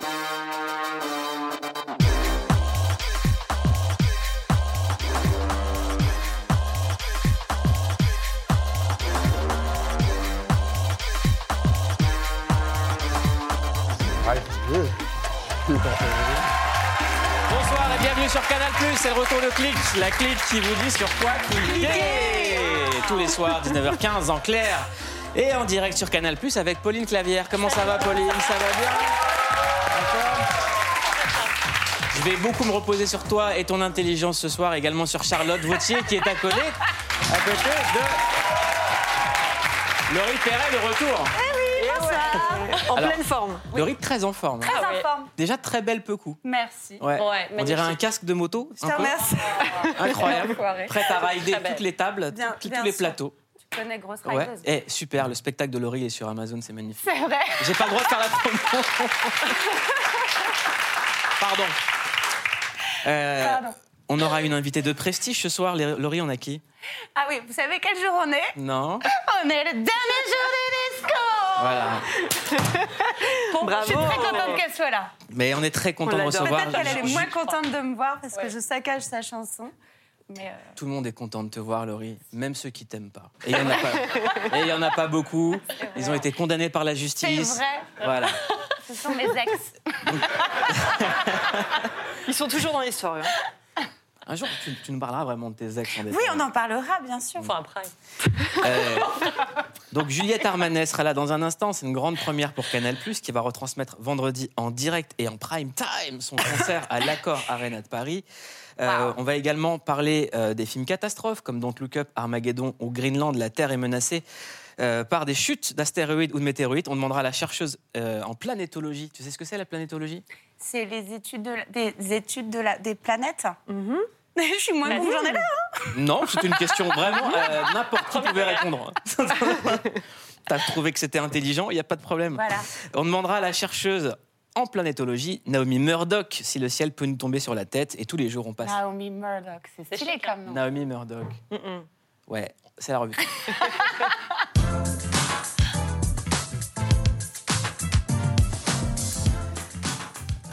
Bonsoir et bienvenue sur Canal+, c'est le retour de Click, la clique qui vous dit sur quoi cliquer. Tous les soirs, 19h15 en clair et en direct sur Canal+, avec Pauline Clavière. Comment ça va Pauline? Ça va bien? Je vais beaucoup me reposer sur toi et ton intelligence ce soir, également sur Charlotte Vautier qui est accolée à côté de... Laurie Perret, le retour En Alors, pleine forme. Laurie très en forme. Très en forme. Déjà très belle peu coup. Merci. Ouais. Ouais, On dirait un casque de moto. Je te remercie. Incroyable. Prête à rider toutes les tables, Bien- tous- les sûr. plateaux. Tu connais Grosse Ouais. Rideuse Et super, le spectacle de Laurie est sur Amazon, c'est magnifique. C'est vrai. J'ai pas le droit de faire la promo. Pardon. Euh. On aura une invitée de prestige ce soir. Laurie, on a qui? Ah oui, vous savez quel jour on est? Non On est le dernier jour des disco Voilà. Bravo. Je suis très contente qu'elle soit là. Mais on est très content de recevoir. Peut-être qu'elle elle est moins contente de me voir parce que je saccage sa chanson. Mais euh, Tout le monde est content de te voir, Laurie, même ceux qui t'aiment pas. Et il y en a pas. Et il y en a pas beaucoup. Ils ont été condamnés par la c'est justice. vrai, Voilà. Ce sont mes ex. Ils sont toujours dans l'histoire. hein. Un jour, tu, tu nous parleras vraiment de tes ex en détail. Oui, on en parlera, bien sûr. Enfin, après. Euh, donc Juliette Armanet sera là dans un instant. C'est une grande première pour Canal+, qui va retransmettre vendredi en direct et en prime time son concert à l'Accord Arena de Paris. Euh, On va également parler euh, des films catastrophes comme Don't Look Up, Armageddon ou Greenland, la Terre est menacée euh, par des chutes d'astéroïdes ou de météorites. On demandera à la chercheuse euh, en planétologie. Tu sais ce que c'est la planétologie? C'est les études de la- des études de la, des planètes. Mhm. Je suis moins bon, j'en ai là. Non, c'est une question vraiment. euh, N'importe qui pouvait répondre. T'as trouvé que c'était intelligent, il n'y a pas de problème. Voilà. On demandera à la chercheuse en planétologie, Naomi Murdoch, si le ciel peut nous tomber sur la tête. Et tous les jours, on passe. Naomi Murdoch, c'est stylé chic, comme nom. Naomi Murdoch. Ouais, c'est la revue.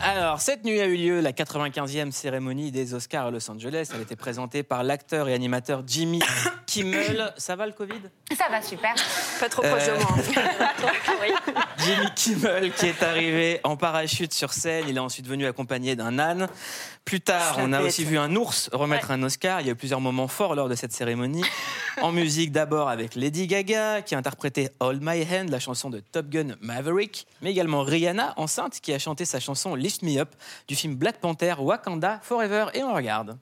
Alors, cette nuit a eu lieu la 95e cérémonie des Oscars à Los Angeles. Elle était présentée par l'acteur et animateur Jimmy Kimmel. Ça va le Covid? Ça va super. Pas trop proche Euh, de moi. hein. Jimmy Kimmel qui est arrivé en parachute sur scène. Il est ensuite venu accompagné d'un âne. Plus tard, on a aussi vu un ours remettre un Oscar. Il y a eu plusieurs moments forts lors de cette cérémonie. En musique, d'abord avec Lady Gaga qui a interprété Hold My Hand, la chanson de Top Gun Maverick, mais également Rihanna, enceinte, qui a chanté sa chanson Me Up du film Black Panther Wakanda Forever. Et on regarde.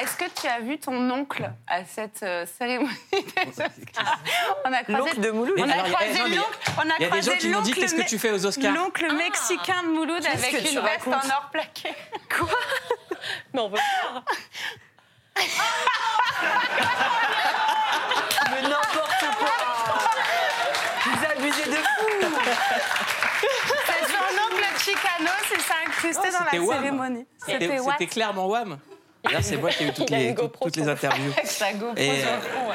Est-ce que, tu as vu ton oncle à cette euh, cérémonie des Oscars On a croisé, L'oncle de Mouloud. on Mais a alors, croisé l'oncle. On a Il y a des gens qui m'ont dit Qu'est-ce que tu fais aux Oscars L'oncle mexicain de Mouloud avec une veste racontes en or plaqué. Mais on veut voir. Mais n'importe quoi. Vous abusez de fou. C'est son oncle Chicano, c'est ça incrusté Oh, dans la cérémonie. C'était clairement Wham. Là, c'est moi qui ai eu toutes les, toutes, les interviews. Avec sa GoPro Et, sur le euh, front, ouais.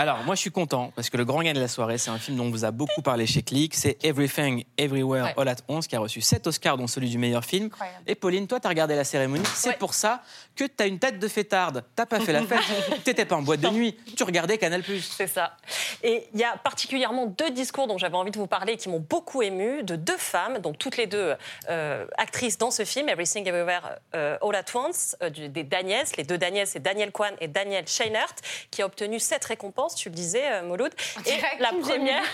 Alors, moi, je suis content parce que le grand gain de la soirée, c'est un film dont on vous a beaucoup parlé chez Click. C'est Everything, Everywhere, Ouais. All at Once, qui a reçu 7 Oscars, dont celui du meilleur film. Incroyable. Et Pauline, toi, tu as regardé la cérémonie. C'est Ouais. pour ça que tu as une tête de fêtarde. T'as pas fait la fête. T'étais pas en boîte de nuit. Tu regardais Canal+. C'est ça. Et il y a particulièrement deux discours dont j'avais envie de vous parler qui m'ont beaucoup ému, de deux femmes, donc toutes les deux euh, actrices dans ce film, Everything Everywhere euh, All at Once, euh, des Daniels. Les deux Daniels, c'est Daniel Kwan et Daniel Scheinert, qui a obtenu sept récompenses, tu le disais, euh, Mauloud. Et la première.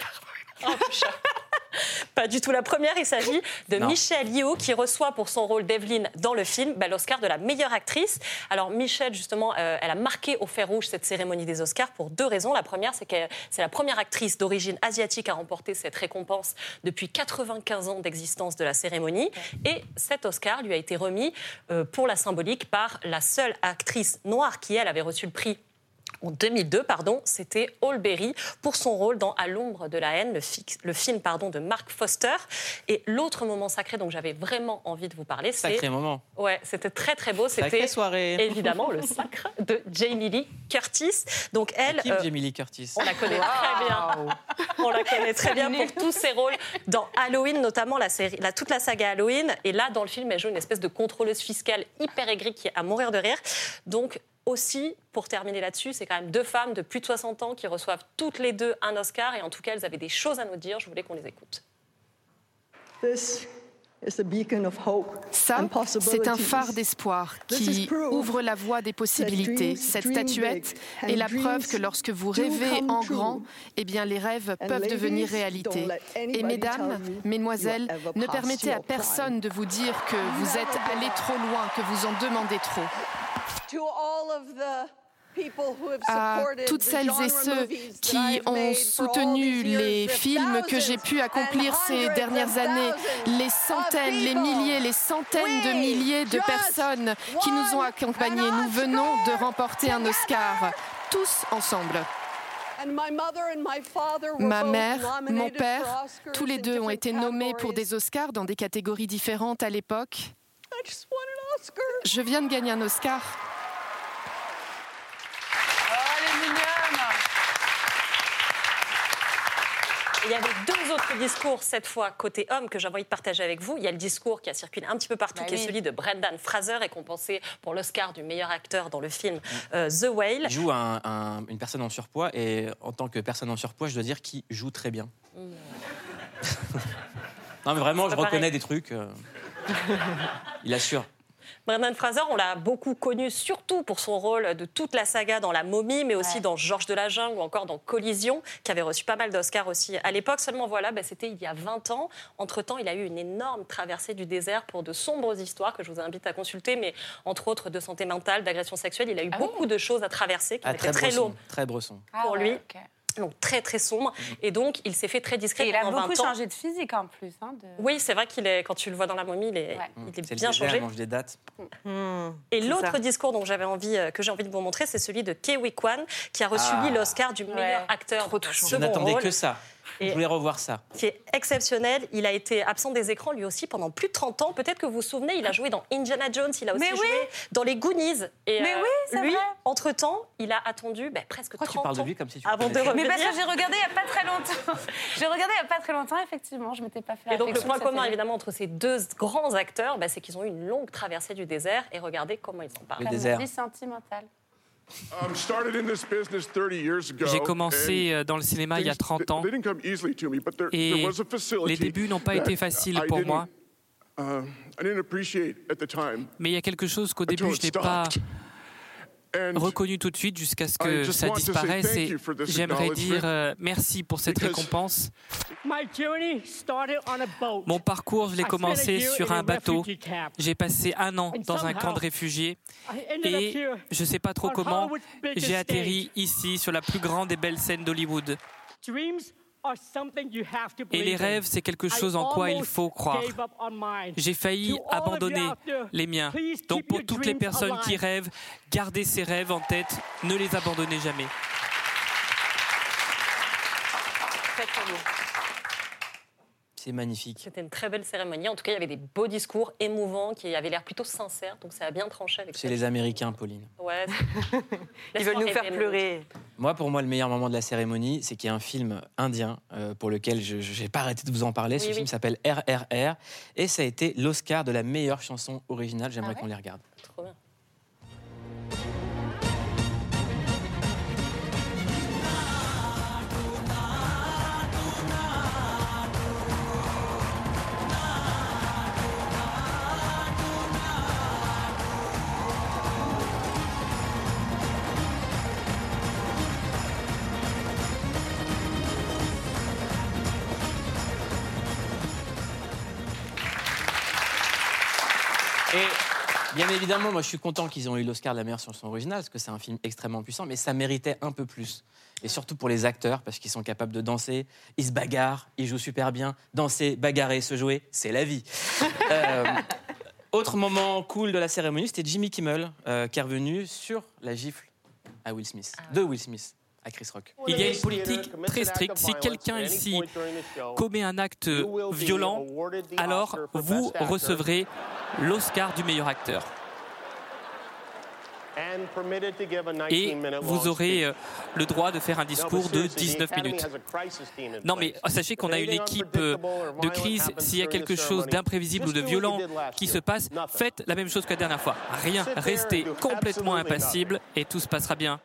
Oh. Pas du tout. La première, il s'agit de Non. Michelle Yeoh qui reçoit pour son rôle d'Evelyn dans le film bah, l'Oscar de la meilleure actrice. Alors Michelle, justement, euh, elle a marqué au fer rouge cette cérémonie des Oscars pour deux raisons. La première, c'est que c'est la première actrice d'origine asiatique à remporter cette récompense depuis 95 ans d'existence de la cérémonie. Et cet Oscar lui a été remis euh, pour la symbolique par la seule actrice noire qui, elle, avait reçu le prix en 2002, pardon, c'était Hall Berry pour son rôle dans À l'ombre de la haine, le, fix- le film pardon, de Mark Foster. Et l'autre moment sacré dont j'avais vraiment envie de vous parler, c'est Sacré moment. ouais, c'était très très beau. C'était soirée. évidemment le sacre de Jamie Lee Curtis. Donc elle, Qui euh, Jamie Lee Curtis on la connaît très bien. On la connaît très bien pour tous ses rôles dans Halloween, notamment la série, la, toute la saga Halloween. Et là, dans le film, elle joue une espèce de contrôleuse fiscale hyper aigrie qui est à mourir de rire. Donc aussi, pour terminer là-dessus, c'est quand même deux femmes de plus de 60 ans qui reçoivent toutes les deux un Oscar. Et en tout cas, elles avaient des choses à nous dire. Je voulais qu'on les écoute. This is a beacon of hope Ça, c'est un phare d'espoir qui ouvre la voie des possibilités. Cette statuette est la preuve que lorsque vous rêvez en grand, eh bien les rêves And peuvent devenir réalité. Et mesdames, mesdemoiselles, ne permettez à personne de vous dire que vous êtes allé trop loin, que vous en demandez trop. To all of the people who have à toutes celles et ceux qui ont soutenu les films que j'ai pu accomplir ces dernières années, les centaines, les milliers, les centaines de milliers de personnes qui nous ont accompagnés. Nous venons de remporter un. Oscar, tous ensemble. And my mother and my father were Ma mère, mon père, tous les deux ont été nommés pour des Oscars dans des catégories différentes à l'époque. I just won an Oscar. Je viens de gagner un Oscar. Oh, elle est mignonne Il y avait deux autres discours, cette fois côté homme, que j'ai envie de partager avec vous. Il y a le discours qui a circulé un petit peu partout, Bah qui est celui de Brendan Fraser, récompensé pour l'Oscar du meilleur acteur dans le film euh, The Whale. Il joue un- un- une personne en surpoids et en tant que personne en surpoids, je dois dire qu'il joue très bien. non mais vraiment, je reconnais pareil. des trucs. euh. Il assure. Brendan Fraser, on l'a beaucoup connu surtout pour son rôle de toute la saga dans La Momie, mais aussi Ouais. dans Georges de la Jungle ou encore dans Collision, qui avait reçu pas mal d'Oscars aussi à l'époque. Seulement voilà, bah, c'était il y a 20 ans. Entre-temps, il a eu une énorme traversée du désert pour de sombres histoires que je vous invite à consulter, mais entre autres de santé mentale, d'agression sexuelle. Il a eu Ah oui beaucoup de choses à traverser qui Ah, étaient très très bresson. lourdes. Très bresson. Ah Pour lui. Donc très très sombre. Et donc, il s'est fait très discret Et il a beaucoup 20 ans. changé de physique en plus. hein, de- Oui, c'est vrai qu'il est, quand tu le vois dans la momie, il est, Ouais. il est C'est le bien changé. il mange des dates. Et C'est l'autre discours dont j'avais envie, euh, que j'ai envie de vous montrer, c'est celui de Kewi Kwan, qui a reçu Ah. l'Oscar du meilleur Ouais, acteur trop de touchant. Je n'attendais que ça. Et- Je voulais revoir ça. qui est exceptionnel. Il a été absent des écrans lui aussi pendant plus de 30 ans. Peut-être que vous vous souvenez, il a joué dans Indiana Jones, il a aussi Mais oui. joué dans les Goonies. Et Mais oui, c'est lui, entre-temps, il a attendu ben, presque Pourquoi 30 tu parles de ans lui comme si tu avant de revenir. Mais parce que j'ai regardé il n'y a pas très longtemps. j'ai regardé il n'y a pas très longtemps, effectivement. Je m'étais pas fait la Et donc le point commun évidemment entre ces deux grands acteurs, ben, c'est qu'ils ont eu une longue traversée du désert. Et regardez comment ils en parlent. Le désert. vie sentimentale. Um, started in this business 30 years ago, J'ai commencé euh, dans le cinéma il y a things- 30 ans et les débuts n'ont pas été faciles I pour didn't, moi. I didn't appreciate at the time. Mais il y a quelque chose qu'au début je n'ai pas reconnu tout de suite jusqu'à ce que ça disparaisse et j'aimerais dire euh, merci pour cette récompense. Mon parcours, je l'ai commencé sur un bateau. J'ai passé un an dans un camp de réfugiés et je ne sais pas trop comment, j'ai atterri ici sur la plus grande et belle scène d'Hollywood. Dreams are something you have to Et les rêves, c'est quelque I chose en quoi il almost faut croire. J'ai failli abandonner les miens. Donc keep pour toutes les dreams personnes qui rêvent, gardez ces rêves en tête, ne les abandonnez jamais. C'est magnifique. C'était une très belle cérémonie. En tout cas, il y avait des beaux discours émouvants qui avaient l'air plutôt sincères. Donc ça a bien tranché avec C'est les Américains, Pauline. Ouais. Ils veulent nous faire pleurer. Moi, pour moi, le meilleur moment de la cérémonie, c'est qu'il y a un film indien euh, pour lequel je n'ai pas arrêté de vous en parler. Ce Oui, film s'appelle RRR et ça a été l'Oscar de la meilleure chanson originale. J'aimerais Ah ouais qu'on les regarde. Trop bien. Bien évidemment, moi je suis content qu'ils ont eu l'Oscar de la meilleure chanson originale, parce que c'est un film extrêmement puissant, mais ça méritait un peu plus. Et surtout pour les acteurs, parce qu'ils sont capables de danser, ils se bagarrent, ils jouent super bien. Danser, bagarrer, se jouer, c'est la vie. Euh, autre moment cool de la cérémonie, c'était Jimmy Kimmel, euh, qui est revenu sur la gifle à Will Smith, de Will Smith Il y a une politique très stricte. Si quelqu'un ici commet un acte violent, alors vous recevrez l'Oscar du meilleur acteur. Et vous aurez euh, le droit de faire un discours de 19 minutes. Non, mais sachez qu'on a une équipe euh, de crise. S'il y a quelque chose d'imprévisible ou de violent qui se passe, faites la même chose que la dernière fois. Rien, restez complètement impassible et tout se passera bien.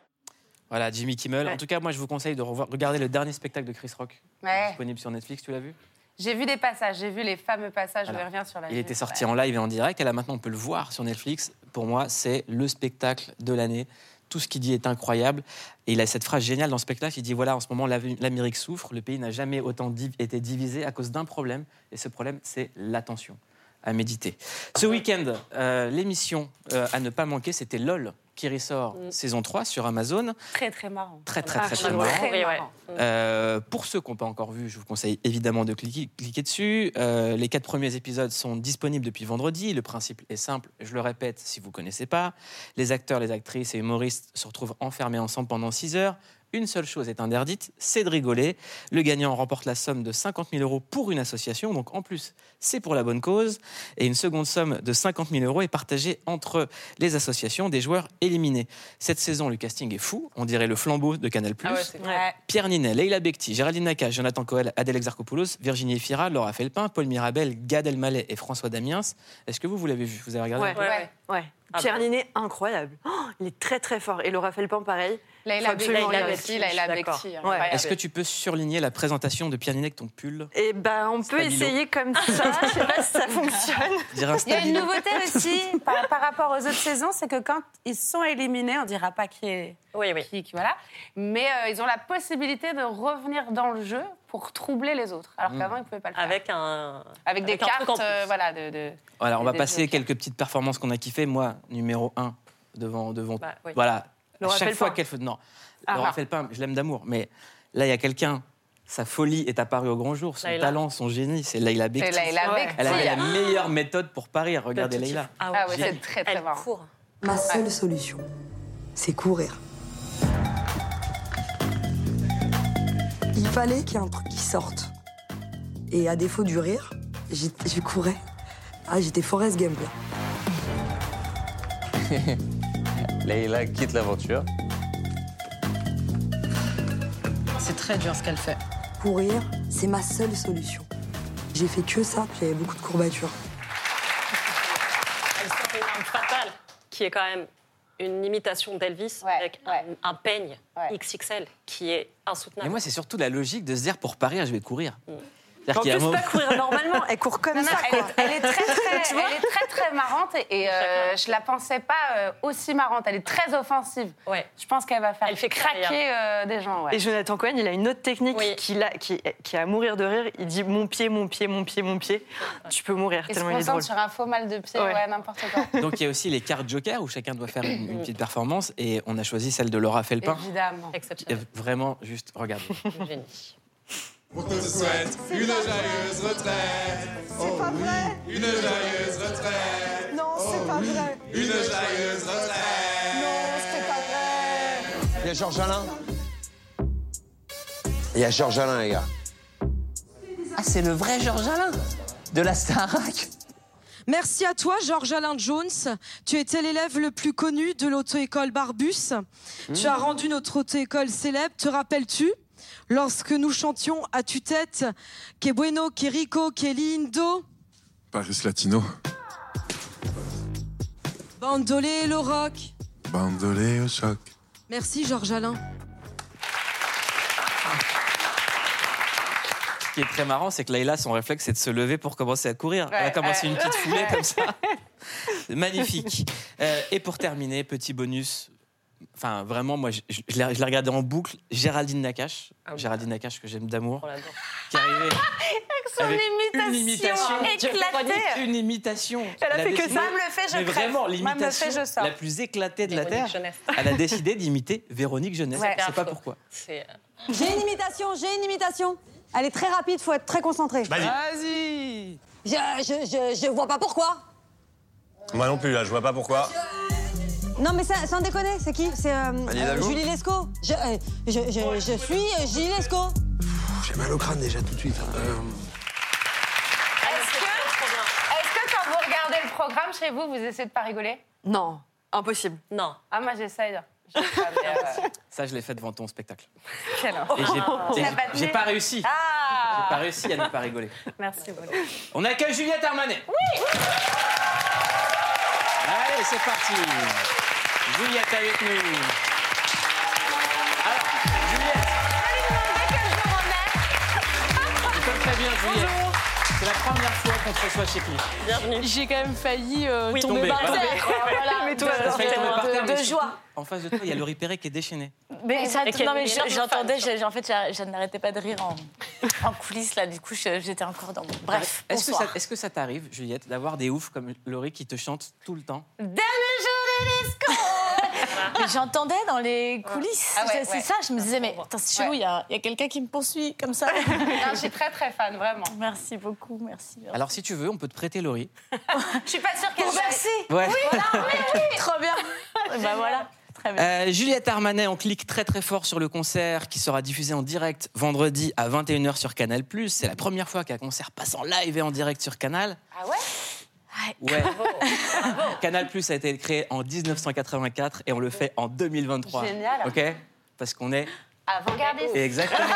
Voilà, Jimmy Kimmel. En tout cas, moi je vous conseille de revoir- regarder le dernier spectacle de Chris Rock, Ouais. disponible sur Netflix, tu l'as vu? J'ai vu des passages, j'ai vu les fameux passages, je reviens sur la Il était sorti en live et en direct, et là maintenant on peut le voir sur Netflix. Pour moi, c'est le spectacle de l'année. Tout ce qu'il dit est incroyable. Et il a cette phrase géniale dans le spectacle. Il dit voilà, en ce moment, l'Am- l'Amérique souffre. Le pays n'a jamais autant div- été divisé à cause d'un problème. Et ce problème, c'est l'attention à méditer. Ce week-end, euh, l'émission euh, à ne pas manquer, c'était LOL qui ressort saison 3 sur Amazon. Très très marrant. Très, très, très, très oui, marrant. ouais. marrant. Euh, pour ceux qui n'ont pas encore vu, je vous conseille évidemment de cliquer, cliquer dessus. Euh, les quatre premiers épisodes sont disponibles depuis vendredi. Le principe est simple, je le répète si vous ne connaissez pas. Les acteurs, les actrices et humoristes se retrouvent enfermés ensemble pendant 6 heures. Une seule chose est interdite, c'est de rigoler. Le gagnant remporte la somme de 50 000 euros pour une association, donc en plus, c'est pour la bonne cause. Et une seconde somme de 50 000 euros est partagée entre les associations des joueurs éliminés. Cette saison, le casting est fou, on dirait le flambeau de Canal+. Ah ouais. Pierre Ninet, Leila Bekti, Géraldine Nakache, Jonathan Coel, Adèle Exarchopoulos, Virginie Efira, Laura Felpin, Paul Mirabel, Gad Elmaleh et François Damiens. Est-ce que vous, vous l'avez vu? Vous avez regardé? Ouais. Ouais, ouais. Ah Pierre bon Ninet, incroyable. Oh, il est très très fort. Et Laura Felpin, pareil. Laila Faut absolument Bekti. Ouais. incroyable. Est-ce que tu peux surligner la présentation de Pierre Ninet avec ton pull? Et ben, on peut Stabilo. essayer comme ça. Je sais pas si ça fonctionne. Il y a une nouveauté aussi par, par rapport aux autres saisons, c'est que quand ils sont éliminés, on dira pas qui est Oui, oui. qui, qui- voilà, mais euh, ils ont la possibilité de revenir dans le jeu pour troubler les autres, alors qu'avant ils pouvaient pas le faire. Avec un. Avec des avec un cartes, euh, voilà, de, de- Voilà, on va passer quelques petites performances qu'on a kiffées. Moi, numéro 1, devant. devant Bah, oui. Voilà. Laura à chaque fois qu'elle fait. Non, Ah, Laura ah. Felpin, je l'aime d'amour. Mais là, il y a quelqu'un. Sa folie est apparue au grand jour. Son Laila. talent, son génie, c'est Leila Bekti. Elle avait la meilleure méthode pour parir. Regardez Leila. Ah, Ah ouais, j'ai- c'est très très Elle marrant. court. Ma seule solution, c'est courir. Il fallait qu'il y ait un truc qui sorte. Et à défaut du rire, j'ai- je courais. Ah, j'étais Forrest Gump. là. Leïla quitte l'aventure. C'est très dur ce qu'elle fait. Courir, c'est ma seule solution. J'ai fait que ça, puis j'avais beaucoup de courbatures. Elle sort une arme fatale, qui est quand même une imitation d'Elvis Ouais, avec un- ouais. un, peigne Ouais. XXL qui est insoutenable. Mais moi, c'est surtout la logique de se dire pour parir, je vais courir. Mm. Un plus, moment- pas courir normalement. Elle court comme Non, ça. elle, quoi. est, elle est très très, elle est très très marrante et, et, euh, je la pensais pas euh, aussi marrante. Elle est très offensive. Ouais. Je pense qu'elle va faire Elle fait craquer euh, des gens. Ouais. Et Jonathan Cohen, il a une autre technique Oui. qui, a, qui, qui est à mourir de rire. Il dit mon pied, mon pied, mon pied, mon pied. Tu peux mourir Il se tellement il est drôle. concentre sur un faux mal de pied, Ouais. ouais, n'importe quoi. Donc il y a aussi les cartes Joker où chacun doit faire une, une petite performance et on a choisi celle de Laura Felpin. Évidemment. Exceptionnel. Vraiment, juste regardez. Génie. On te souhaite une joyeuse retraite. Oh oui, une joyeuse retraite. Non, c'est pas vrai. Une joyeuse retraite. Non, c'est pas vrai. Il y a Georges Alain. Il y a Georges Alain, les gars. Ah, c'est le vrai Georges Alain de la Starac. Merci à toi, Georges Alain Jones. Tu étais l'élève le plus connu de l'auto-école Barbus. Tu as rendu notre auto-école célèbre. Te rappelles-tu? Lorsque nous chantions à tue-tête Que bueno, que rico, que lindo, Paris Latino. bandolé le rock. Bandolé au choc. Merci, Georges Alain. Ce qui est très marrant, c'est que Leïla, son réflexe, c'est de se lever pour commencer à courir. Elle a Ouais, commencé ouais. une petite foulée comme ça. Magnifique. Euh, et pour terminer, petit bonus Enfin, vraiment, moi, je, je- je l'ai regardé en boucle. Géraldine Nakache, Ah oui. Géraldine Nakache que j'aime d'amour, l'adore. qui est arrivée Son avec imitation, une imitation, éclatée. une imitation. Elle a fait que ça. Même le fait, je Mais crève. vraiment, l'imitation la plus éclatée de la terre. Jeunesse. Elle a décidé d'imiter Véronique Jeunesse. Ouais. Je sais pas pourquoi. Euh, J'ai une imitation, j'ai une imitation. Elle est très rapide, faut être très concentré. Vas-y. Vas-y Je, je, je, je vois pas pourquoi. Moi non plus, là, je vois pas pourquoi. Non mais ça- sans déconner, c'est qui C'est euh, euh, Hidalgo Julie Lescaut. Je, euh, je, je, je suis euh, Julie Lescaut. J'ai mal au crâne déjà tout de suite. Euh, Est-ce que, est-ce que quand vous regardez le programme chez vous, vous essayez de pas rigoler? Non, impossible. Non. Ah, moi, j'essaye. Je sais pas, mais, euh, Ça, je l'ai fait devant ton spectacle. quel horreur. Et j'ai- et j'ai- pas j'ai réussi. J'ai Ah pas réussi à ne pas rigoler. Merci beaucoup. On accueille Juliette Armanet. Oui Allez, c'est parti. Juliette avec nous. Alors, Juliette. Comme très bien, Juliette. C'est la première fois qu'on te reçoit chez Cliff. Bienvenue. J'ai quand même failli euh, Oui, tomber, tomber, par terre. Voilà, Mais toi, de- de, de surtout, joie. En face de toi, il y a Laurie Perret qui est déchaînée. Mais ça- non, mais j'entendais, en fait, je, n'arrêtais pas de rire en, en coulisses là. Du coup, j'étais encore dans. mon- Bref, Est-ce que, ça, t'arrive, Juliette, d'avoir des oufs comme Laurie qui te chantent tout le temps? Dernier jour de disco Mais J'entendais dans les coulisses. Ah ouais, c'est ouais. ça, je me disais, mais attends, c'est chelou, il y a, il y a quelqu'un qui me poursuit comme ça. Non, je suis très très fan, vraiment. Merci beaucoup, merci. merci. Alors, si tu veux, on peut te prêter Laurie. Je suis pas sûre qu'elle Pour verser Ouais. Trop bien Bah voilà, très bien. Euh, Juliette Armanet, on clique très très fort sur le concert qui sera diffusé en direct vendredi à 21h sur Canal+. C'est la première fois qu'un concert passe en live et en direct sur Canal. Ah ouais? Ouais. Canal Plus a été créé en 1984 et on le fait en 2023. Génial. Ok? Parce qu'on est Avant-gardiste. exactement.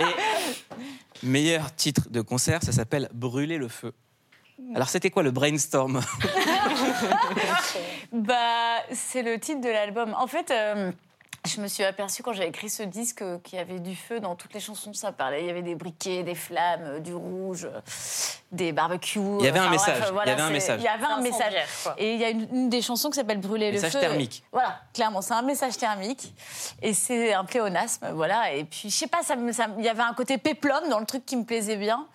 et meilleur titre de concert, ça s'appelle Brûler le feu. Alors c'était quoi le brainstorm? Bah, c'est le titre de l'album. En fait, euh, je me suis aperçue quand j'ai écrit ce disque euh, qu'il y avait du feu dans toutes les chansons. Ça parlait, il y avait des briquets, des flammes, euh, du rouge, des barbecues. Il y avait un message, il y avait un c'est- message. Il y avait un message. Incendiaire, quoi. Et il y a une, une des chansons qui s'appelle Brûler Message le feu. thermique. Voilà, clairement, c'est un message thermique. Et c'est un pléonasme, voilà. Et puis, je sais pas, ça ça il y avait un côté péplum dans le truc qui me plaisait bien.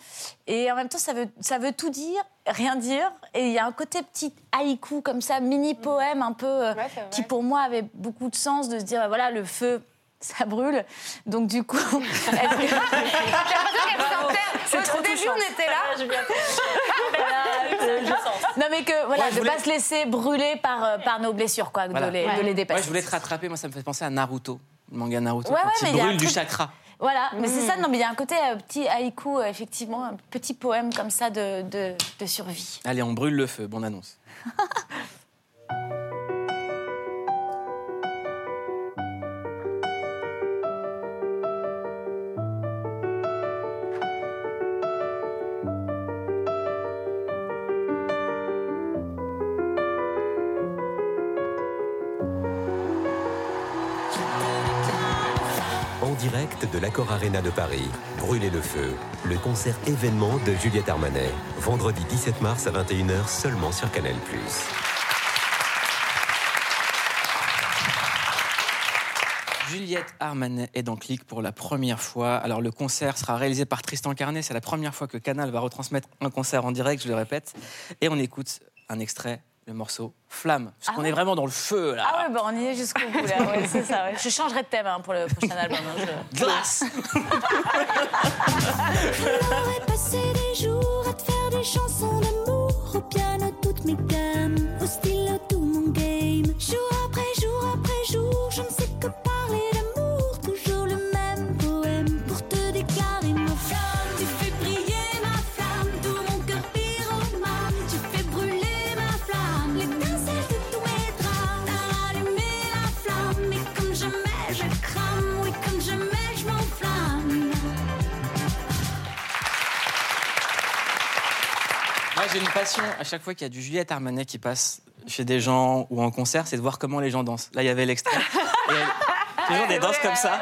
Et en même temps, ça veut, ça veut tout dire, rien dire. Et il y a un côté petit haïku, comme ça, mini-poème un peu, euh, Ouais, qui pour moi avait beaucoup de sens de se dire, voilà, le feu. Ça brûle. Donc, du coup. C'est Au- trop Au début, touchant. on était là. Non, mais que, voilà, Ouais, je de voulais- pas se laisser brûler par, euh, par nos blessures, quoi, Voilà. de, les, de les dépasser. Ouais, je voulais te rattraper, moi ça me fait penser à Naruto, le manga Naruto, Ouais, quand ouais, il mais il y a brûle un du truc- chakra. Voilà, mais c'est ça, non, mais il y a un côté euh, petit haïku, euh, effectivement, un petit poème comme ça de, de, de survie. Allez, on brûle le feu, bonne annonce. l'Accor Arena de Paris, Brûler le feu, le concert événement de Juliette Armanet, vendredi 17 mars à 21h seulement sur Canal+. Juliette Armanet est dans Click pour la première fois. Alors le concert sera réalisé par Tristan Carnet. C'est la première fois que Canal va retransmettre un concert en direct, je le répète. Et on écoute un extrait, le morceau Flamme. Parce Ah qu'on ouais. est vraiment dans le feu là. Ah ouais, bah on y est jusqu'au bout, là. Ouais, c'est ça, ouais. Je changerai de thème hein, pour le prochain album. hein, je- Glace J'aurais passé des jours à te faire des chansons d'amour Au piano toutes mes gammes, au stylo j'ai une passion à chaque fois qu'il y a du Juliette Armanet qui passe chez des gens ou en concert, c'est de voir comment les gens dansent. Là il y avait l'extrait. Toujours des danses comme ça.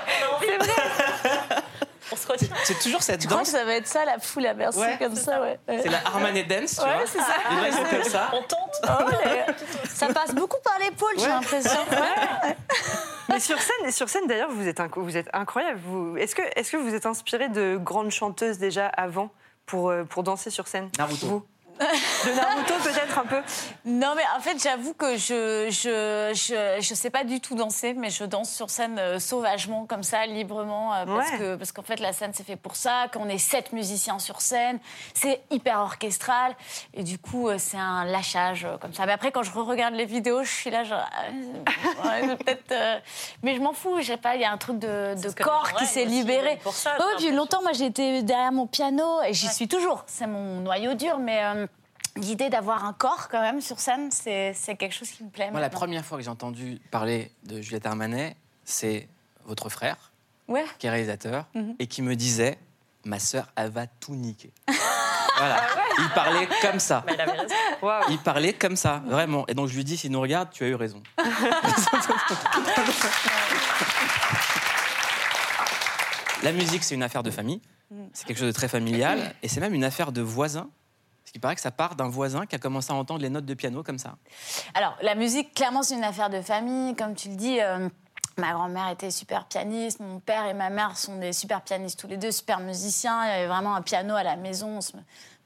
On se retient. C'est toujours cette Je crois que danse. ça va être ça, la foule à Bercy, Ouais, comme ça, ouais. ouais. C'est la Armanet Dance, tu Ouais, vois. c'est ça. Et là, c'est comme ça. On tente. Ça passe beaucoup par l'épaule, j'ai l'impression. Mais sur scène, sur scène d'ailleurs, vous êtes, inc- vous êtes incroyable. Vous- Est-ce que, est que vous êtes inspiré de grandes chanteuses déjà avant pour, euh, pour danser sur scène Naruto. Vous? De Naruto peut-être un peu Non, mais en fait, j'avoue que je, je, je, je sais pas du tout danser, mais je danse sur scène euh, sauvagement, comme ça, librement, euh, parce Ouais. que parce qu'en fait, la scène, c'est fait pour ça. Quand on est sept musiciens sur scène, c'est hyper orchestral, et du coup, euh, c'est un lâchage euh, comme ça. Mais après, quand je re-regarde les vidéos, je suis là, genre, ah, ouais, peut-être, euh, mais je m'en fous. Je sais pas, il y a un truc de, corps qui s'est libéré. pour ça, Oh, puis longtemps, moi, j'ai été derrière mon piano, et j'y suis toujours. C'est mon noyau dur, mais. L'idée d'avoir un corps quand même sur scène, c'est quelque chose qui me plaît. Moi, la première fois que j'ai entendu parler de Juliette Armanet, c'est votre frère, Ouais. qui est réalisateur, Mhm. et qui me disait Ma sœur, elle va tout niquer. voilà. Il parlait comme ça. Mais il avait raison. Il parlait comme ça, vraiment. Et donc je lui dis S'il nous regarde, tu as eu raison. La musique, c'est une affaire de famille. C'est quelque chose de très familial. Et c'est même une affaire de voisins. Parce qu'il paraît que ça part d'un voisin qui a commencé à entendre les notes de piano comme ça. Alors, la musique, clairement, c'est une affaire de famille. Comme tu le dis, euh, ma grand-mère était super pianiste. Mon père et ma mère sont des super pianistes tous les deux, super musiciens. Il y avait vraiment un piano à la maison. On se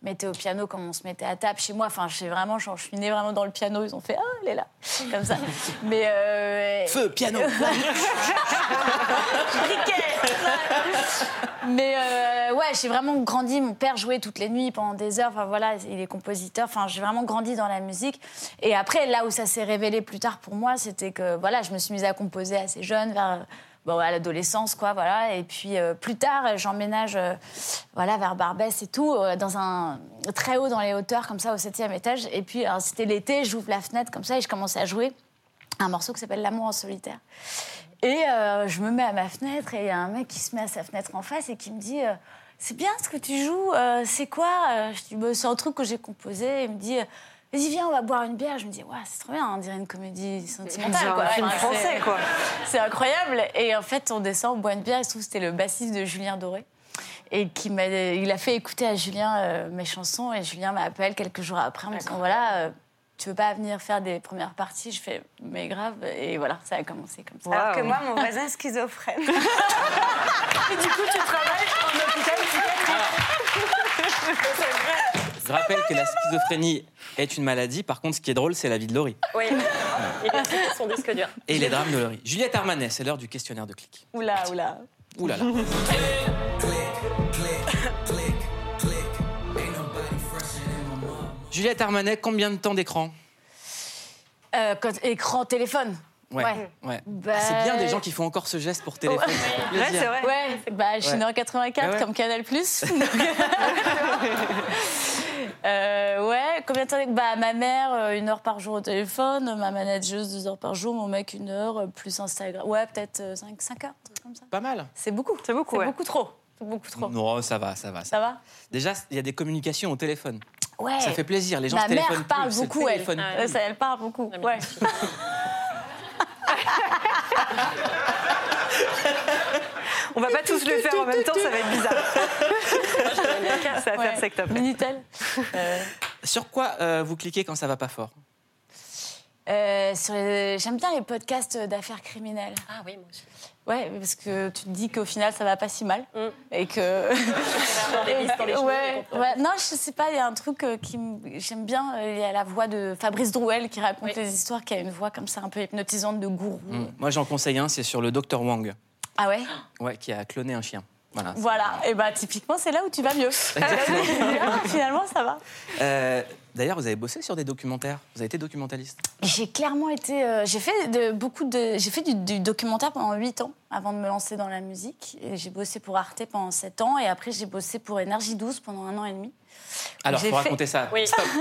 mettait au piano comme on se mettait à table chez moi. Enfin, je, sais vraiment, genre, je suis née vraiment dans le piano. Ils ont fait « Ah, elle est là !» Comme ça. Mais... euh, Feu, piano Mais euh, ouais, j'ai vraiment grandi. Mon père jouait toutes les nuits pendant des heures. Voilà, il est compositeur. Enfin, j'ai vraiment grandi dans la musique. Et après, là où ça s'est révélé plus tard pour moi, c'était que voilà, je me suis mise à composer assez jeune, vers à l'adolescence, quoi. Voilà. Et puis euh, plus tard, j'emménage, euh, voilà, vers Barbès et tout, dans un très haut dans les hauteurs, comme ça, au septième étage. Et puis, c'était l'été, j'ouvre la fenêtre comme ça et je commence à jouer un morceau qui s'appelle L'amour en solitaire. Et euh, je me mets à ma fenêtre et il y a un mec qui se met à sa fenêtre en face et qui me dit euh, C'est bien ce que tu joues, euh, c'est quoi Je dis Bah, C'est un truc que j'ai composé. Il me dit Vas-y, viens, on va boire une bière. Je me dis Ouais, c'est trop bien, on dirait une comédie sentimentale. C'est un quoi. film Enfin, français, c'est- quoi. C'est incroyable. Et en fait, on descend, on boit une bière. Il se trouve que c'était le bassiste de Julien Doré. Et qui m'a, il a fait écouter à Julien mes chansons. Et Julien m'appelle quelques jours après en me disant Voilà. Tu veux pas venir faire des premières parties Je fais, mais grave. Et voilà, ça a commencé comme ça. Alors que moi, mon voisin est schizophrène. Et du coup, tu travailles en hôpital Je rappelle que la schizophrénie est une maladie. Par contre, ce qui est drôle, c'est la vie de Laurie. Oui, il a écrit son disque dur. Et les drames de Laurie. Juliette Armanet, c'est l'heure du questionnaire de clic. Oula, oula. Là là. Juliette Armanet, combien de temps d'écran Euh, quand- écran, téléphone. Ouais. Ouais. ouais. Bah, Ah, c'est bien des gens qui font encore ce geste pour téléphone. ça fait plaisir. Ouais, bah, je suis Ouais. née en 84 Ouais, ouais. comme Canal+. Euh, ouais, combien de temps Bah, ma mère, euh, une heure par jour au téléphone, ma manageuse, deux heures par jour, mon mec, une heure, plus Instagram. Ouais, peut-être 5, cinq heures, un truc comme ça. Pas mal. C'est beaucoup. C'est beaucoup, ouais. beaucoup trop. C'est beaucoup trop. Non, ça va, ça va. Ça va? Déjà, il y a des communications au téléphone. Ouais. Ça fait plaisir. Les gens Ma se téléphonent mère parle plus, beaucoup, elle. téléphone plus. ça, elle parle beaucoup. Ouais. On va pas tous le faire en même temps, ça va être bizarre. ça va faire secte après. Minitel. Euh, Sur quoi euh, vous cliquez quand ça va pas fort? Euh, les- J'aime bien les podcasts d'affaires criminelles. Ah oui, moi aussi. Ouais, parce que tu te dis qu'au final, ça va pas si mal. Et que. Dans les listes, dans les ouais, cheveux, ouais. Non, je sais pas, il y a un truc euh, qui me- j'aime bien. euh, Il y a la voix de Fabrice Drouel qui raconte Oui. les histoires, qui a une voix comme ça un peu hypnotisante de gourou. Hmm. Moi, j'en conseille un, c'est sur le docteur Wang, Ah ouais? Ouais, qui a cloné un chien. Voilà. Voilà, et bah typiquement, c'est là où tu vas mieux. Finalement, ça va. Euh, D'ailleurs, vous avez bossé sur des documentaires. Vous avez été documentaliste. J'ai clairement été. euh, j'ai fait de, beaucoup de. J'ai fait du, du documentaire pendant 8 ans avant de me lancer dans la musique. Et J'ai bossé pour Arte pendant 7 ans et après j'ai bossé pour Énergie 12 pendant un an et demi. Alors, J'ai faut fait- raconter ça. Oui. Stop.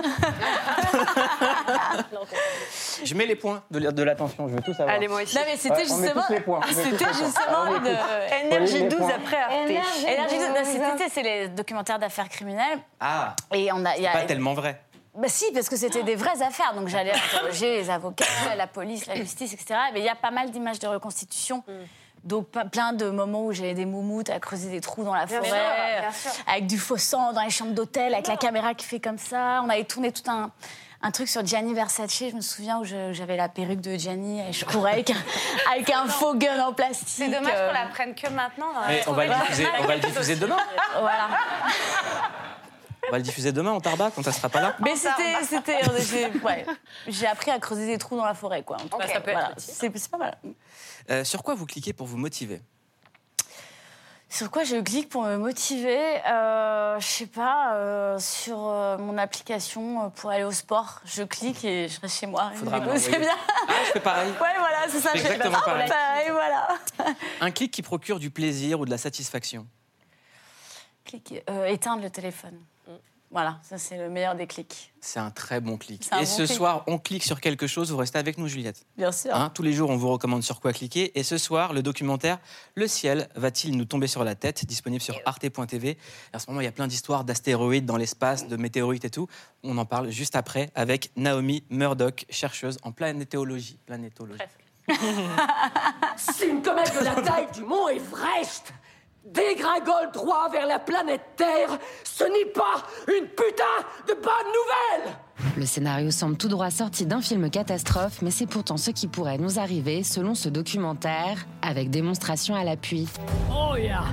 Je mets les points de, de l'attention. Je veux tout savoir. Allez, moi aussi. Non mais c'était Ouais, justement. C'était justement une. Énergie les 12 points. après Arte. Énergie 12, non, c'était- c'est les documentaires d'affaires criminelles. Ah, Et on a. il y a- pas tellement vrai. Bah si, parce que c'était des vraies affaires. Donc j'allais interroger les avocats, la police, la justice, etc. Mais il y a pas mal d'images de reconstitution Donc pe- plein de moments où j'avais des moumoutes à creuser des trous dans la Bien forêt, sûr, bien sûr. avec du faux sang dans les chambres d'hôtel, avec la caméra qui fait comme ça. On avait tourné tout un, un truc sur Gianni Versace, je me souviens, où j'avais la perruque de Gianni et je courais avec un, avec un faux gun en plastique. C'est dommage euh, qu'on la prenne que maintenant. Mais on va le forêt. diffuser, on va le diffuser demain. Voilà. On va le diffuser demain en Tarba quand ça sera pas là. Mais c'était, c'était, j'ai, ouais, j'ai appris à creuser des trous dans la forêt, quoi. En tout Ok. cas, Ça peut être voilà. utile. c'est, c'est pas mal. Euh, sur quoi vous cliquez pour vous motiver? Sur quoi je clique pour me motiver? Euh, Je sais pas, euh, sur euh, mon application pour aller au sport. Je clique et je reste chez moi. Faudra c'est bien. Ah, je fais pareil. Ouais, voilà, c'est ça. Je fais exactement hop, pareil. Et voilà. Un clic qui procure du plaisir ou de la satisfaction? Clique, euh, éteindre le téléphone. Voilà, ça c'est le meilleur des clics. C'est un très bon clic. C'est Et bon ce clic. soir, on clique sur quelque chose. Vous restez avec nous, Juliette. Bien sûr. Hein, tous les jours, on vous recommande sur quoi cliquer. Et ce soir, le documentaire Le ciel va-t-il nous tomber sur la tête disponible sur arte.tv. Et En ce moment, il y a plein d'histoires d'astéroïdes dans l'espace, de météorites et tout. On en parle juste après avec Naomi Murdoch, chercheuse en planétologie. planétologie. Si une comète de la taille du mont Everest dégringole droit vers la planète Terre, ce n'est pas une putain de bonne nouvelle Le scénario semble tout droit sorti d'un film catastrophe, mais c'est pourtant ce qui pourrait nous arriver selon ce documentaire, avec démonstration à l'appui. Oh yeah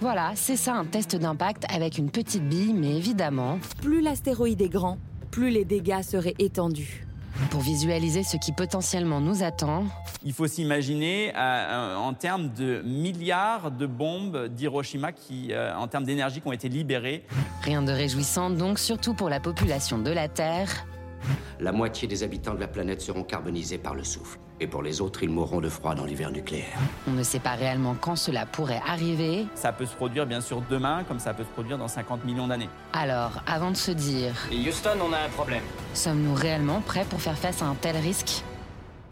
Voilà, c'est ça un test d'impact avec une petite bille, mais évidemment, Plus l'astéroïde est grand, plus les dégâts seraient étendus. Pour visualiser ce qui potentiellement nous attend, Il faut s'imaginer euh, en termes de milliards de bombes d'Hiroshima qui, euh, en termes d'énergie, qui ont été libérées. rien de réjouissant donc, surtout pour la population de la Terre. La moitié des habitants de la planète seront carbonisés par le souffle. Et pour les autres, ils mourront de froid dans l'hiver nucléaire. On ne sait pas réellement quand cela pourrait arriver. Ça peut se produire bien sûr demain, comme ça peut se produire dans 50 millions d'années. Alors, avant de se dire, Et Houston, on a un problème. sommes-nous réellement prêts pour faire face à un tel risque?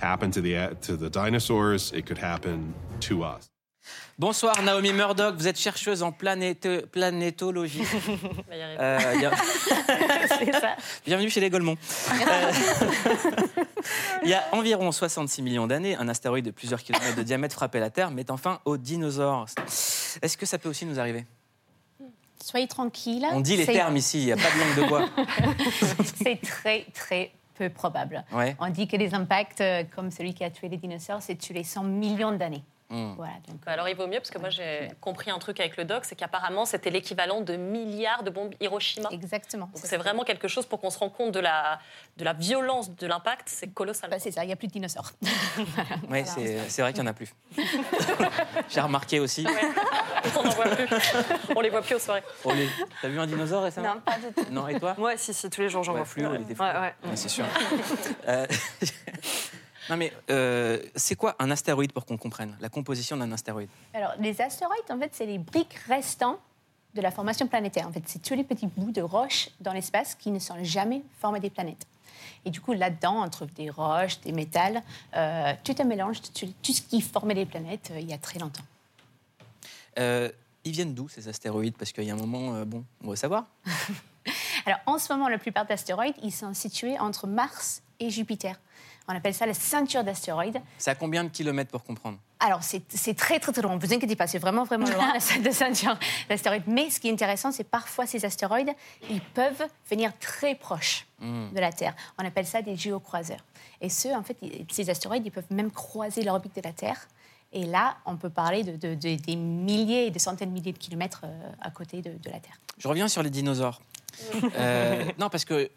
Happened to the to the dinosaurs, it could happen to us. Bonsoir Naomi Murdoch, vous êtes chercheuse en planéte- planétologie. Va y arriver. Euh, bien- Bienvenue chez les Golemons. Euh, Il y a environ 66 millions d'années, un astéroïde de plusieurs kilomètres de diamètre frappait la Terre, mettant fin aux dinosaures. Est-ce que ça peut aussi nous arriver? Soyez tranquille. On dit les termes ici, il n'y a pas de langue de bois. C'est très, très peu probable. Ouais. On dit que des impacts euh, comme celui qui a tué les dinosaures, c'est tué les 100 millions d'années. Voilà, donc, Bah alors il vaut mieux parce que moi j'ai compris un truc avec le doc, c'est qu'apparemment c'était l'équivalent de milliards de bombes Hiroshima. Exactement. Donc c'est vraiment quelque chose pour qu'on se rende compte de la, de la violence de l'impact, c'est colossal. Bah, c'est ça, il n'y a plus de dinosaures. Oui, c'est vrai qu'il n'y en a plus. J'ai remarqué aussi. On n'en voit plus. On les voit plus aux soirées. Les- T'as vu un dinosaure récemment? Non, pas du tout. Non, et toi? Ouais, si, si, tous les jours j'en Ouais, vois ouais. Ouais, c'est sûr. Euh, non, mais euh, c'est quoi un astéroïde pour qu'on comprenne La composition d'un astéroïde? Alors, les astéroïdes, en fait, c'est les briques restants de la formation planétaire. En fait, c'est tous les petits bouts de roches dans l'espace qui ne sont jamais formés des planètes. Et du coup, là-dedans, on trouve des roches, des métals, euh, tout un mélange tout, tout ce qui formait les planètes euh, il y a très longtemps. Euh, Ils viennent d'où ces astéroïdes? Parce qu'il y a un moment, bon, on veut savoir. Alors, en ce moment, la plupart d'astéroïdes, ils sont situés entre Mars et Jupiter. On appelle ça la ceinture d'astéroïdes. C'est à combien de kilomètres pour comprendre Alors, c'est très, très, très loin. Ne vous inquiétez pas, c'est vraiment, vraiment loin, la ce- la ceinture d'astéroïdes. Mais ce qui est intéressant, c'est parfois ces astéroïdes, ils peuvent venir très proches Hmm. de la Terre. On appelle ça des géocroiseurs. Et ceux, en fait, ces astéroïdes, ils peuvent même croiser l'orbite de la Terre. Et là, on peut parler de, de- de- des milliers et des centaines de milliers de kilomètres euh, à côté de, de la Terre. Je reviens sur les dinosaures. Euh, non, parce que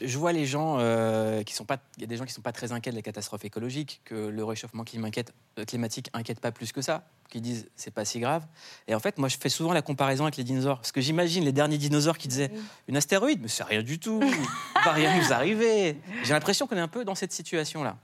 je vois les gens euh, qui sont pas. Il y a des gens qui sont pas très inquiets de la catastrophe écologique, que le réchauffement climatique, euh, inquiète pas plus que ça, qui disent c'est pas si grave. Et en fait, moi, je fais souvent la comparaison avec les dinosaures, parce que j'imagine les derniers dinosaures qui disaient une astéroïde, mais c'est rien du tout, va rien nous arriver. J'ai l'impression qu'on est un peu dans cette situation-là.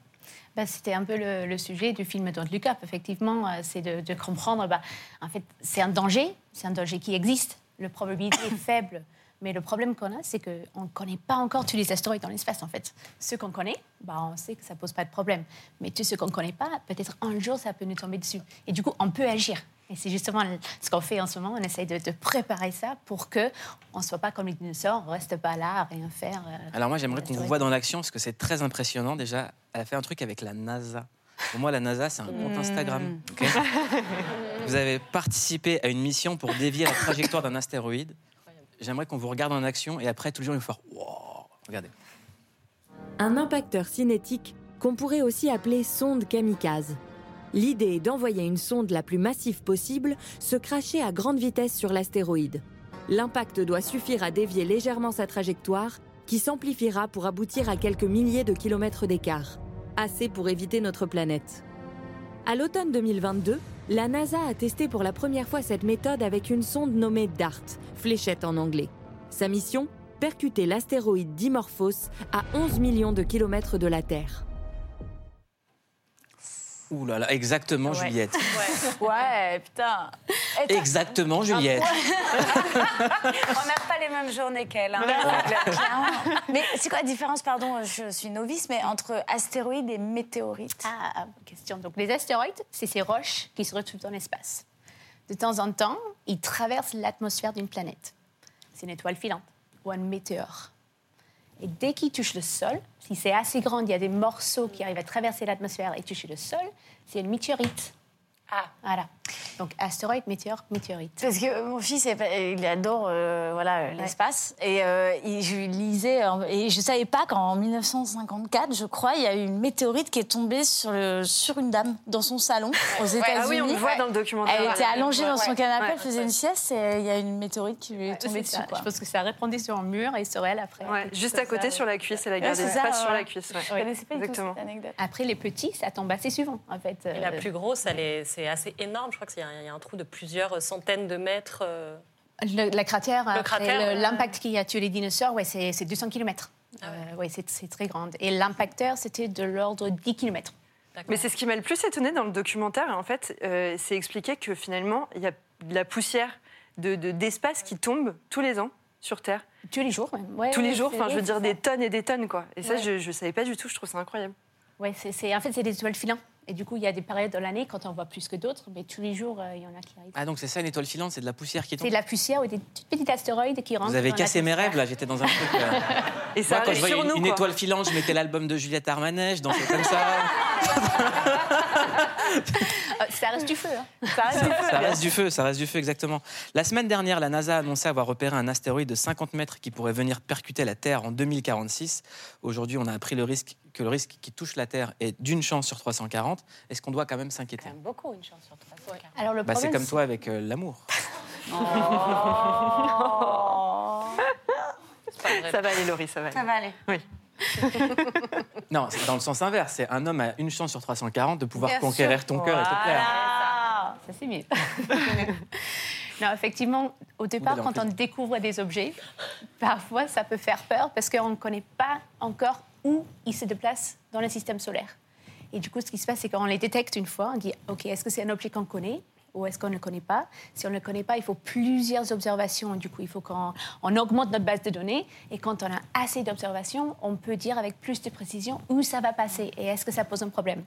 Bah, C'était un peu le, le sujet du film Look Up, effectivement, c'est de, de comprendre, bah, en fait, c'est un danger, c'est un danger qui existe, la probabilité est faible, mais le problème qu'on a, c'est qu'on ne connaît pas encore tous les astéroïdes dans l'espace, en fait. Ceux qu'on connaît, bah, on sait que ça ne pose pas de problème, mais tous ceux qu'on ne connaît pas, peut-être un jour, ça peut nous tomber dessus. Et du coup, on peut agir. Et c'est justement ce qu'on fait en ce moment, on essaye de, de préparer ça pour qu'on ne soit pas comme les dinosaures, on ne reste pas là à rien faire. euh, Alors moi, j'aimerais qu'on vous voit dans l'action, parce que c'est très impressionnant. Déjà, elle a fait un truc avec la NASA. Pour moi, la NASA, c'est un compte Hmm. Instagram. vous avez participé à une mission pour dévier la trajectoire d'un astéroïde. J'aimerais qu'on vous regarde en action et après, tout le monde va faire Wow Regardez. Un impacteur cinétique qu'on pourrait aussi appeler sonde kamikaze. L'idée est d'envoyer une sonde la plus massive possible se cracher à grande vitesse sur l'astéroïde. L'impact doit suffire à dévier légèrement sa trajectoire, qui s'amplifiera pour aboutir à quelques milliers de kilomètres d'écart. Assez pour éviter notre planète. À l'automne 2022, la NASA a testé pour la première fois cette méthode avec une sonde nommée DART, fléchette en anglais. Sa mission Percuter l'astéroïde Dimorphos à 11 millions de kilomètres de la Terre. Ouh là là, exactement, Ouais. Juliette. Ouais, putain. Exactement, Juliette. On n'a pas les mêmes journées qu'elle. hein. Mais c'est quoi la différence, pardon, je suis novice, mais entre astéroïdes et météorites? Ah, bonne question. Donc, les astéroïdes, c'est ces roches qui se retrouvent dans l'espace. De temps en temps, ils traversent l'atmosphère d'une planète. C'est une étoile filante ou un météore. Et dès qu'ils touchent le sol, si c'est assez grand, il y a des morceaux qui arrivent à traverser l'atmosphère et toucher le sol, c'est une météorite. Ah. Voilà. Donc, astéroïde, météore, météorite. Parce que mon fils, il adore euh, voilà, l'espace. Et euh, je lisais, euh, et je savais pas qu'en 1954, je crois, il y a eu une météorite qui est tombée sur, le, sur une dame dans son salon aux Ouais. États-Unis. Ah oui, on le voit dans le documentaire. Elle était Ouais. allongée dans son canapé, Ouais. elle faisait une sieste et il y a une météorite qui lui est tombée dessus. quoi. Je pense que ça répondait sur un mur et sur elle après. Juste à côté ça, sur la cuisse, elle a gardé c'est l'espace ça, sur ouais. la cuisse. ouais. Je connaissais pas Exactement. cette anecdote. Après, les petits, ça tombe assez souvent, en fait. Et la plus grosse, elle est- c'est assez énorme. Je crois qu'il y, a un- il y a un trou de plusieurs centaines de mètres. euh. Le, la cratère, ouais. l'impact qui a tué les dinosaures, ouais, c'est c'est 200 km. Ah ouais, c'est c'est très grande. Et l'impacteur, c'était de l'ordre 10 km. Mais c'est ce qui m'a le plus étonné dans le documentaire. En fait, euh, c'est expliqué que finalement, il y a de la poussière de- de- d'espace qui tombe tous les ans sur Terre. Tous les jours, même. Ouais, tous les jours, enfin, je veux dire des tonnes et des tonnes, quoi. Et ça, Ouais. je ne savais pas du tout. Je trouve ça incroyable. Ouais, c'est en fait, c'est des étoiles filantes. Et du coup, il y a des périodes de l'année quand on voit plus que d'autres, mais tous les jours, euh, il y en a qui arrivent. Ah, donc c'est ça une étoile filante, c'est de la poussière qui C'est tombe de la poussière ou des petits astéroïdes qui rentrent. Vous avez dans cassé mes rêves, là, j'étais dans un truc. euh, Et ça Moi, quand arrive je voyais sur une, nous, une quoi. étoile filante, je mettais l'album de Juliette Armanet, je dansais comme ça. Euh, ça reste du feu. hein. Ça reste du feu. Ça reste du feu, ça reste du feu, exactement. La semaine dernière, la NASA a annoncé avoir repéré un astéroïde de 50 mètres qui pourrait venir percuter la Terre en 2046. Aujourd'hui, on a appris le risque, que le risque qui touche la Terre est d'une chance sur 340. Est-ce qu'on doit quand même s'inquiéter Beaucoup, une chance sur trois. Alors, le Bah, C'est problème, comme toi avec euh, l'amour. Ça va aller, Laurie, ça va aller. Ça va aller. Oui. Non, c'est dans le sens inverse. C'est un homme a une chance sur 340 de pouvoir Bien conquérir sûr. ton cœur et te plaire. Voilà. Ça, c'est mieux. non, effectivement, au départ, quand on découvre des objets, parfois, ça peut faire peur parce qu'on ne connaît pas encore où ils se déplacent dans le système solaire. Et du coup, ce qui se passe, c'est qu'on les détecte une fois, on dit, OK, est-ce que c'est un objet qu'on connaît ou est-ce qu'on ne connaît pas? Si on ne le connaît pas, il faut plusieurs observations. Du coup, il faut qu'on on augmente notre base de données. Et quand on a assez d'observations, on peut dire avec plus de précision où ça va passer et est-ce que ça pose un problème.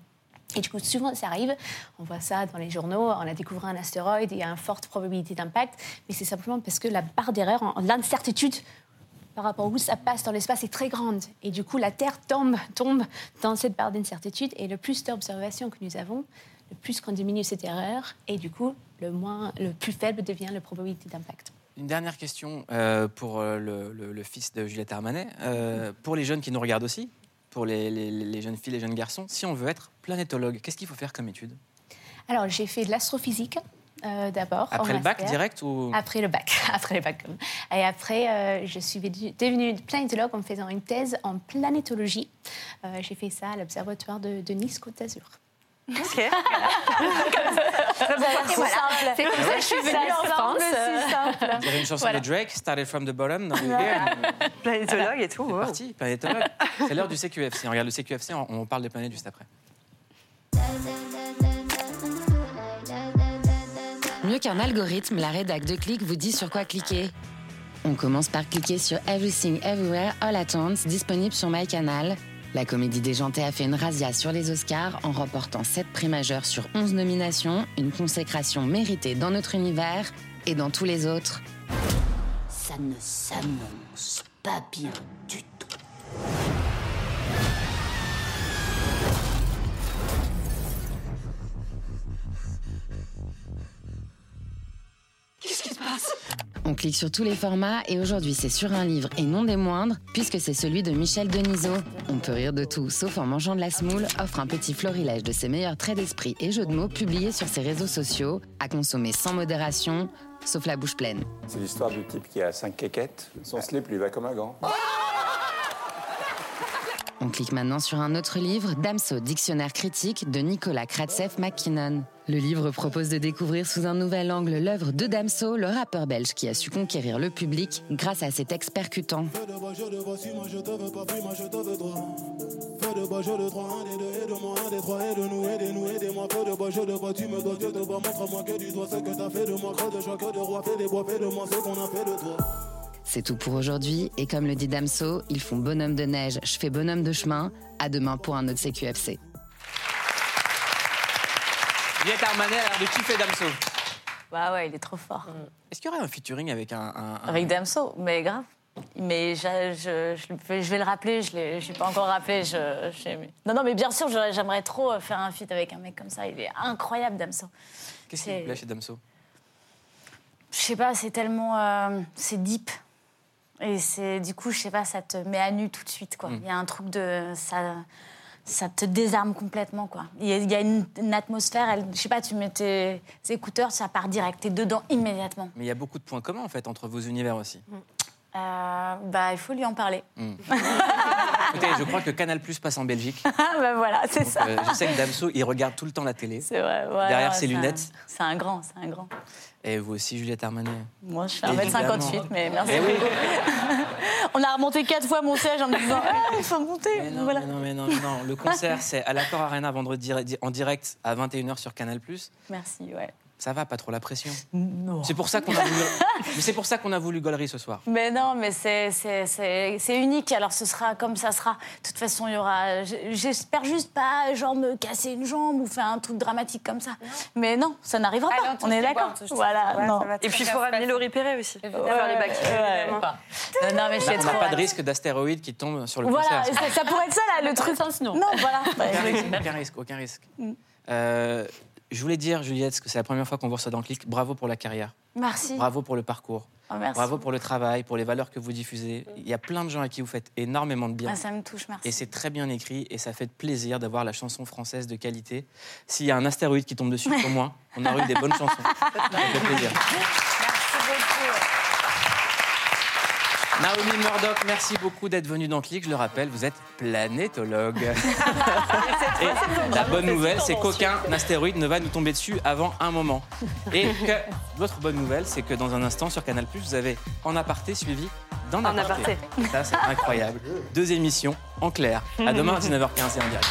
Et du coup, souvent, ça arrive. On voit ça dans les journaux. On a découvert un astéroïde, il y a une forte probabilité d'impact. Mais c'est simplement parce que la barre d'erreur, l'incertitude par rapport à où ça passe dans l'espace est très grande. Et du coup, la Terre tombe, tombe dans cette barre d'incertitude. Et le plus d'observations que nous avons, le plus qu'on diminue cette erreur. Et du coup, le, moins, le plus faible devient la probabilité d'impact. Une dernière question euh, pour euh, le, le- le fils de Juliette Armanet. Euh, pour les jeunes qui nous regardent aussi, pour les, les- les jeunes filles, les jeunes garçons, si on veut être planétologue, qu'est-ce qu'il faut faire comme étude? Alors, j'ai fait de l'astrophysique euh, d'abord. Après le bac direct ou Après le bac, après le bac. Et après, euh, je suis devenue- planétologue en faisant une thèse en planétologie. Euh, J'ai fait ça à l'observatoire de, de Nice Côte d'Azur. Ok. Parcours. simple. C'est comme ça que je suis venue en France. simple. Vous avez une chanson Voilà. de Drake, Started from the bottom. Planétologue et tout. C'est wow. parti, planétologue. C'est l'heure du CQFC. On regarde le CQFC, on, on parle des planètes juste après. Mieux qu'un algorithme, la rédac de Click vous dit sur quoi cliquer. On commence par cliquer sur Everything Everywhere All at Once, disponible sur MyCanal. La comédie déjantée a fait une razzia sur les Oscars en remportant 7 prix majeurs sur 11 nominations, une consécration méritée dans notre univers et dans tous les autres. Ça ne s'annonce pas bien du tout. Click sur tous les formats et aujourd'hui c'est sur un livre et non des moindres puisque c'est celui de Michel Denisot. On peut rire de tout sauf en mangeant de la semoule offre un petit florilège de ses meilleurs traits d'esprit et jeux de mots publiés sur ses réseaux sociaux à consommer sans modération sauf la bouche pleine. C'est l'histoire du type qui a cinq quéquettes. Son slip lui va comme un gant. On clique maintenant sur un autre livre, Damso, dictionnaire critique de Nicolas Kratzev McKinnon. Le livre propose de découvrir sous un nouvel angle l'œuvre de Damso, le rappeur belge qui a su conquérir le public grâce à ses textes percutants. C'est tout pour aujourd'hui et comme le dit Damso, ils font bonhomme de neige, je fais bonhomme de chemin. À demain pour un autre CQFC. Juliette Armanet a l'air de kiffer Damso. Bah ouais, il est trop fort. Est-ce qu'il y aurait un featuring avec un. un- un- Avec Damso, mais grave. Mais je, je- je vais- je vais le rappeler, je ne l'ai pas encore rappelé. Je, je- non, non, mais bien sûr, j'aimerais trop faire un feat avec un mec comme ça. Il est incroyable, Damso. Qu'est-ce qui vous plaît chez Damso? Je sais pas, c'est tellement. euh, c'est deep. Et c'est du coup, je sais pas, ça te met à nu tout de suite, quoi. Il y a un truc de. Ça, ça te désarme complètement, quoi. Il y a, il y a une, une atmosphère, elle, je sais pas, tu mets tes écouteurs, ça part direct, t'es dedans immédiatement. Mais il y a beaucoup de points communs en fait entre vos univers aussi. Euh, bah, il faut lui en parler. Hmm. Écoutez, je crois que Canal Plus passe en Belgique. bah voilà, c'est ça. euh, je sais que Damso, il regarde tout le temps la télé. C'est vrai. ouais, Derrière ses lunettes. C'est un grand, c'est un grand. Et vous aussi, Juliette Armanet. Moi, je fais Évidemment. 1m58, mais merci Eh oui. beaucoup. On a remonté quatre fois mon siège en me disant Ah, il faut monter. Mais non, voilà. mais non, mais non, mais non. Le concert, c'est à l'Accord Arena vendredi en direct à 21h sur Canal Plus. Merci, ouais. Ça va, pas trop la pression. Non. C'est pour ça qu'on a voulu. c'est pour ça qu'on a voulu Gollery ce soir. Mais non, mais c'est- c'est c'est- c'est unique, alors ce sera comme ça sera. De toute façon, il y aura. J'espère juste pas, genre, me casser une jambe ou faire un truc dramatique comme ça. Mais non, ça n'arrivera Allez, pas. on est d'accord. Voilà, non. Et puis, il ramener Laurie Perret aussi. Ouais, Faire les bacs. ouais. Non, non, mais on n'a pas de risque d'astéroïde qui tombe sur le Voilà, concert. ça, ça pourrait être ça, là, le truc. Non, voilà. Aucun risque, aucun risque, aucun risque. Mm. Euh, je voulais dire, Juliette, que c'est la première fois qu'on vous reçoit dans le clic. Bravo pour la carrière. Merci. Bravo pour le parcours. Oh, merci. Bravo pour le travail, pour les valeurs que vous diffusez. Il y a plein de gens à qui vous faites énormément de bien. Ah, ça me touche, merci. Et c'est très bien écrit et ça fait plaisir d'avoir la chanson française de qualité. S'il y a un astéroïde qui tombe dessus, au moins, on aura eu des bonnes chansons. Ça fait plaisir. Naomi Murdoch, merci beaucoup d'être venue dans Click. Je le rappelle, vous êtes planétologue. Et la bonne nouvelle, c'est qu'aucun astéroïde ne va nous tomber dessus avant un moment. Et que votre bonne nouvelle, c'est que dans un instant, sur Canal+, vous avez En aparté suivi d'En En aparté. aparté. Ça, c'est incroyable. Deux émissions en clair. À demain à 19h15 et en direct.